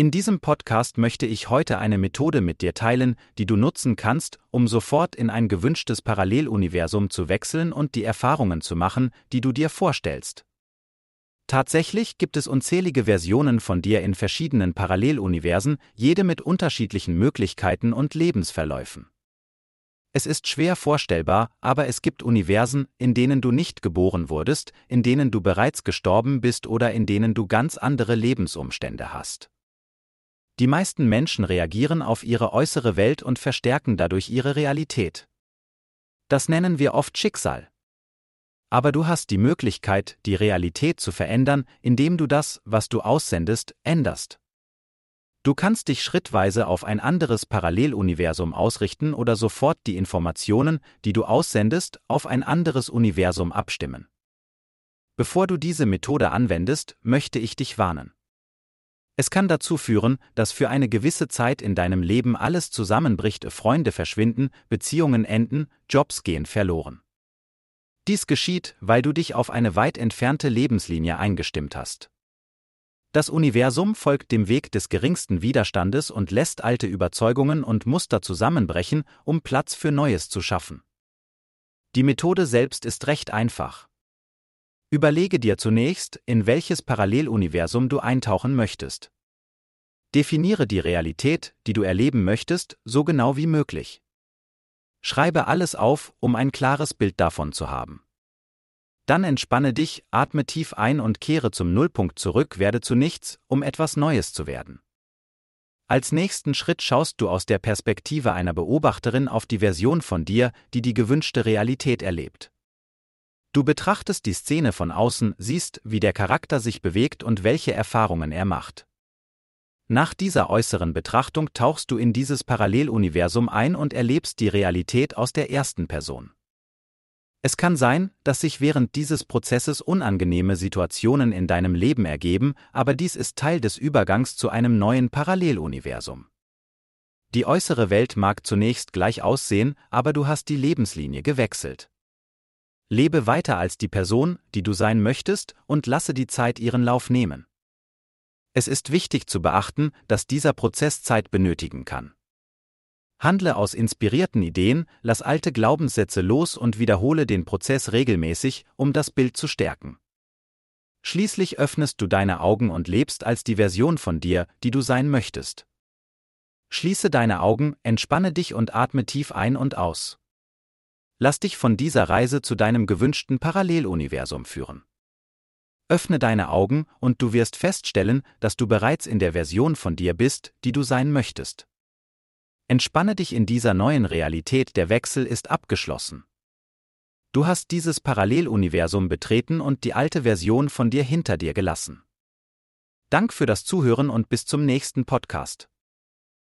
In diesem Podcast möchte ich heute eine Methode mit dir teilen, die du nutzen kannst, um sofort in ein gewünschtes Paralleluniversum zu wechseln und die Erfahrungen zu machen, die du dir vorstellst. Tatsächlich gibt es unzählige Versionen von dir in verschiedenen Paralleluniversen, jede mit unterschiedlichen Möglichkeiten und Lebensverläufen. Es ist schwer vorstellbar, aber es gibt Universen, in denen du nicht geboren wurdest, in denen du bereits gestorben bist oder in denen du ganz andere Lebensumstände hast. Die meisten Menschen reagieren auf ihre äußere Welt und verstärken dadurch ihre Realität. Das nennen wir oft Schicksal. Aber du hast die Möglichkeit, die Realität zu verändern, indem du das, was du aussendest, änderst. Du kannst dich schrittweise auf ein anderes Paralleluniversum ausrichten oder sofort die Informationen, die du aussendest, auf ein anderes Universum abstimmen. Bevor du diese Methode anwendest, möchte ich dich warnen. Es kann dazu führen, dass für eine gewisse Zeit in deinem Leben alles zusammenbricht, Freunde verschwinden, Beziehungen enden, Jobs gehen verloren. Dies geschieht, weil du dich auf eine weit entfernte Lebenslinie eingestimmt hast. Das Universum folgt dem Weg des geringsten Widerstandes und lässt alte Überzeugungen und Muster zusammenbrechen, um Platz für Neues zu schaffen. Die Methode selbst ist recht einfach. Überlege dir zunächst, in welches Paralleluniversum du eintauchen möchtest. Definiere die Realität, die du erleben möchtest, so genau wie möglich. Schreibe alles auf, um ein klares Bild davon zu haben. Dann entspanne dich, atme tief ein und kehre zum Nullpunkt zurück, werde zu nichts, um etwas Neues zu werden. Als nächsten Schritt schaust du aus der Perspektive einer Beobachterin auf die Version von dir, die die gewünschte Realität erlebt. Du betrachtest die Szene von außen, siehst, wie der Charakter sich bewegt und welche Erfahrungen er macht. Nach dieser äußeren Betrachtung tauchst du in dieses Paralleluniversum ein und erlebst die Realität aus der ersten Person. Es kann sein, dass sich während dieses Prozesses unangenehme Situationen in deinem Leben ergeben, aber dies ist Teil des Übergangs zu einem neuen Paralleluniversum. Die äußere Welt mag zunächst gleich aussehen, aber du hast die Lebenslinie gewechselt. Lebe weiter als die Person, die du sein möchtest, und lasse die Zeit ihren Lauf nehmen. Es ist wichtig zu beachten, dass dieser Prozess Zeit benötigen kann. Handle aus inspirierten Ideen, lass alte Glaubenssätze los und wiederhole den Prozess regelmäßig, um das Bild zu stärken. Schließlich öffnest du deine Augen und lebst als die Version von dir, die du sein möchtest. Schließe deine Augen, entspanne dich und atme tief ein und aus. Lass dich von dieser Reise zu deinem gewünschten Paralleluniversum führen. Öffne deine Augen und du wirst feststellen, dass du bereits in der Version von dir bist, die du sein möchtest. Entspanne dich in dieser neuen Realität, der Wechsel ist abgeschlossen. Du hast dieses Paralleluniversum betreten und die alte Version von dir hinter dir gelassen. Dank für das Zuhören und bis zum nächsten Podcast.